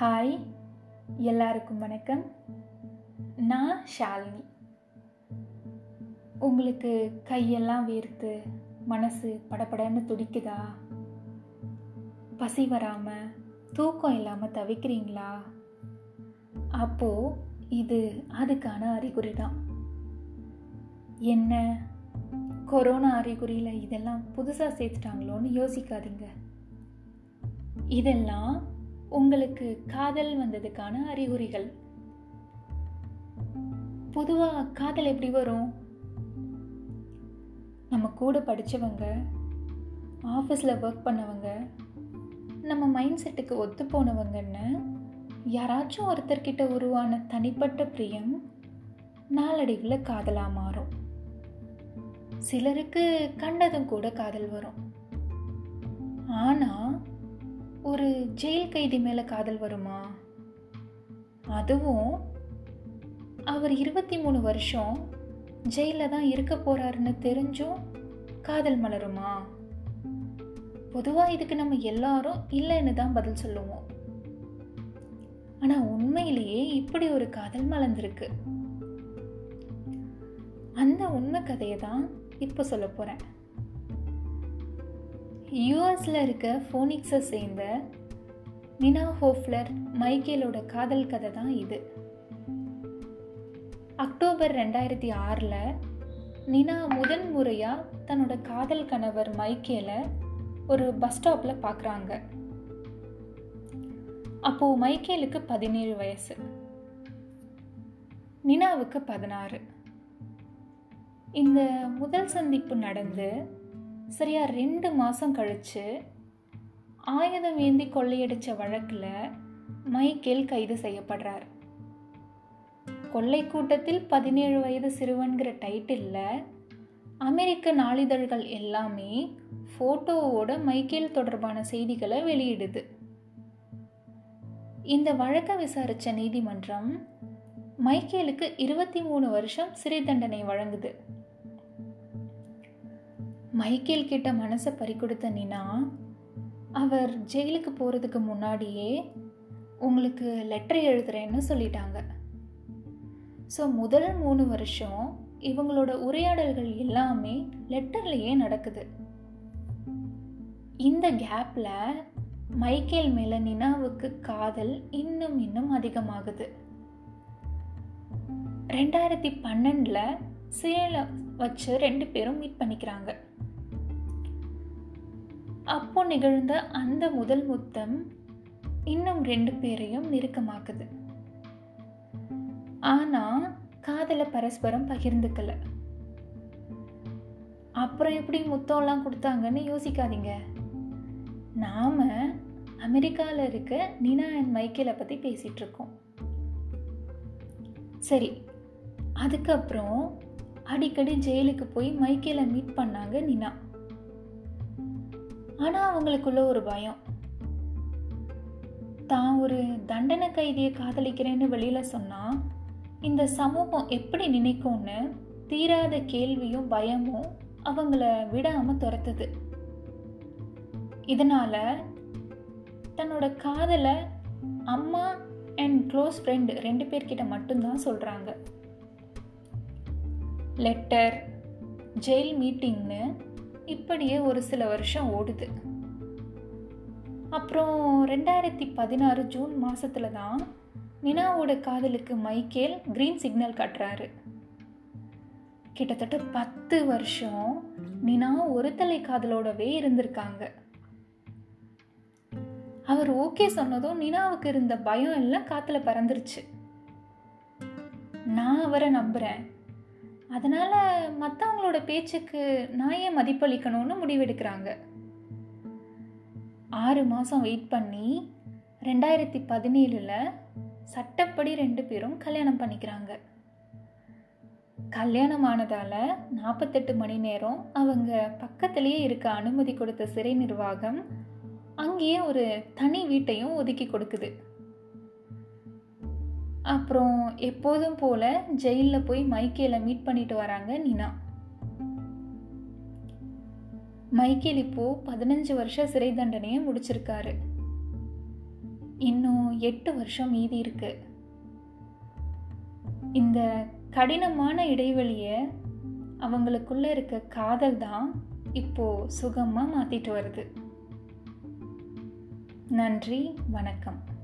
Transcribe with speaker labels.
Speaker 1: Hi எல்லாருக்கும் வணக்கம். நான் ஷாலினி. உங்களுக்கு கையெல்லாம் வேர்த்து மனசு படபடன்னு துடிக்குதா? பசி வராமல் தூக்கம் இல்லாமல் தவிக்கிறீங்களா? அப்போ இது அதுக்கான அறிகுறி தான் என்ன? கொரோனா அறிகுறியில் இதெல்லாம் புதுசாக சேர்த்துட்டாங்களோன்னு யோசிக்காதீங்க. இதெல்லாம் உங்களுக்கு காதல் வந்ததுக்கான அறிகுறிகள். பொதுவாக காதல் எப்படி வரும்? நம்ம கூட படித்தவங்க ஆஃபீஸில் ஒர்க் பண்ணவங்க நம்ம மைண்ட் செட்டுக்கு ஒத்து போனவங்கன்னு யாராச்சும் ஒருத்தர்கிட்ட உருவான தனிப்பட்ட பிரியம் நாளடைவில் காதலாக மாறும். சிலருக்கு கண்டதும் கூட காதல் வரும். ஆனால் ஒரு ஜெயில் கைதி மேலே காதல் வருமா? அதுவும் அவர் இருபத்தி மூணு வருஷம் ஜெயிலில் தான் இருக்க போகிறாருன்னு தெரிஞ்சும் காதல் மலருமா? பொதுவாக இதுக்கு நம்ம எல்லாரும் இல்லைன்னு தான் பதில் சொல்லுவோம். ஆனால் உண்மையிலேயே இப்படி ஒரு காதல் மலர்ந்திருக்கு. அந்த உண்மை கதையை தான் இப்போ சொல்ல போகிறேன் யூஎஸில் இருக்க ஃபோனிக்ஸை சேர்ந்த நினா ஹோஃப்லர் மைக்கேலோட காதல் கதை தான் இது. அக்டோபர் ரெண்டாயிரத்தி ஆறில் நினா முதன் முறையாக தன்னோட காதல் கணவர் மைக்கேலை ஒரு பஸ் ஸ்டாப்பில் பார்க்குறாங்க அப்போது மைக்கேலுக்கு பதினேழு வயசு. நினாவுக்கு பதினாறு. இந்த முதல் சந்திப்பு நடந்து சரியா ரெண்டு மாதம் கழித்து ஆயுதம் ஏந்தி கொள்ளையடித்த வழக்கில் மைக்கேல் கைது செய்யப்படுறார். கொள்ளை கூட்டத்தில் பதினேழு வயது சிறுவன்கிற டைட்டிலில் அமெரிக்க நாளிதழ்கள் எல்லாமே ஃபோட்டோவோட மைக்கேல் தொடர்பான செய்திகளை வெளியிடுது. இந்த வழக்கை விசாரித்த நீதிமன்றம் மைக்கேலுக்கு இருபத்தி மூணு வருஷம் சிறை தண்டனை வழங்குது. மைக்கேல் கிட்ட மனசை பறிக்கொடுத்த நினா அவர் ஜெயிலுக்கு போகிறதுக்கு முன்னாடியே உங்களுக்கு லெட்டர் எழுதுறேன்னு சொல்லிட்டாங்க. ஸோ முதல் மூணு வருஷம் இவங்களோட உரையாடல்கள் எல்லாமே லெட்டர்லேயே நடக்குது. இந்த கேப்பில் மைக்கேல் மேலே நினாவுக்கு காதல் இன்னும் இன்னும் அதிகமாகுது. ரெண்டாயிரத்தி பன்னெண்டில் சேலம் வச்சு ரெண்டு பேரும் மீட் பண்ணிக்கிறாங்க. அப்போ நிகழ்ந்த அந்த முதல் முத்தம் இன்னும் ரெண்டு பேரையும் நெருக்கமாக்குது. ஆனா காதலை பரஸ்பரம் பகிர்ந்துக்கல. அப்புறம் எப்படி முத்தம்லாம் கொடுத்தாங்கன்னு யோசிக்காதீங்க. நாம அமெரிக்காவில் இருக்க நினா அண்ட் மைக்கேலை பற்றி பேசிகிட்ருக்கோம் இருக்கோம் சரி அதுக்கப்புறம் அடிக்கடி ஜெயிலுக்கு போய் மைக்கேலை மீட் பண்ணாங்க நினா. ஆனால் அவங்களுக்குள்ள ஒரு பயம். தான் ஒரு தண்டனை கைதியை காதலிக்கிறேன்னு வெளியில் சொன்னால் இந்த சமூகம் எப்படி நினைக்கும்னு தீராத கேள்வியும் பயமும் அவங்கள விடாமல் துரத்துது. இதனால் தன்னோட காதலை அம்மா அண்ட் க்ளோஸ் ஃப்ரெண்டு ரெண்டு பேர்கிட்ட மட்டும்தான் சொல்கிறாங்க லெட்டர் ஜெயில் மீட்டிங்னு இப்படியே ஒரு சில வருஷம் ஓடுது. அப்புறம் ரெண்டாயிரத்தி பதினாறு ஜூன் மாதத்தில் தான் நினாவோட காதலுக்கு மைக்கேல் க்ரீன் சிக்னல் காட்டுறாரு. கிட்டத்தட்ட பத்து வருஷம் நினா ஒரு தலை காதலோடவே இருந்திருக்காங்க. அவர் ஓகே சொன்னதும் நினாவுக்கு இருந்த பயம் எல்லாம் காத்துல பறந்துருச்சு. நான் அவரை நம்புறேன். அதனால் மற்றவங்களோட பேச்சுக்கு நான் ஏன் மதிப்பளிக்கணும்னு முடிவெடுக்கிறாங்க. ஆறு மாதம் வெயிட் பண்ணி ரெண்டாயிரத்தி பதினேழில் சட்டப்படி ரெண்டு பேரும் கல்யாணம் பண்ணிக்கிறாங்க. கல்யாணம் ஆனதால் நாற்பத்தெட்டு மணி நேரம் அவங்க பக்கத்துலேயே இருக்க அனுமதி கொடுத்த சிறை நிர்வாகம் அங்கேயே ஒரு தனி வீட்டையும் ஒதுக்கி கொடுக்குது. அப்புறம் எப்போதும் போல ஜெயிலில் போய் மைக்கேல மீட் பண்ணிட்டு வராங்க நினா. மைக்கேல் இப்போ பதினஞ்சு வருஷ சிறை தண்டனையை முடிச்சிருக்காரு. இன்னும் எட்டு வருஷம் மீதி இருக்கு. இந்த கடினமான இடைவெளியை அவங்களுக்குள்ள இருக்க காதல் தான் இப்போ சுகமாக மாற்றிட்டு வருது. நன்றி வணக்கம்.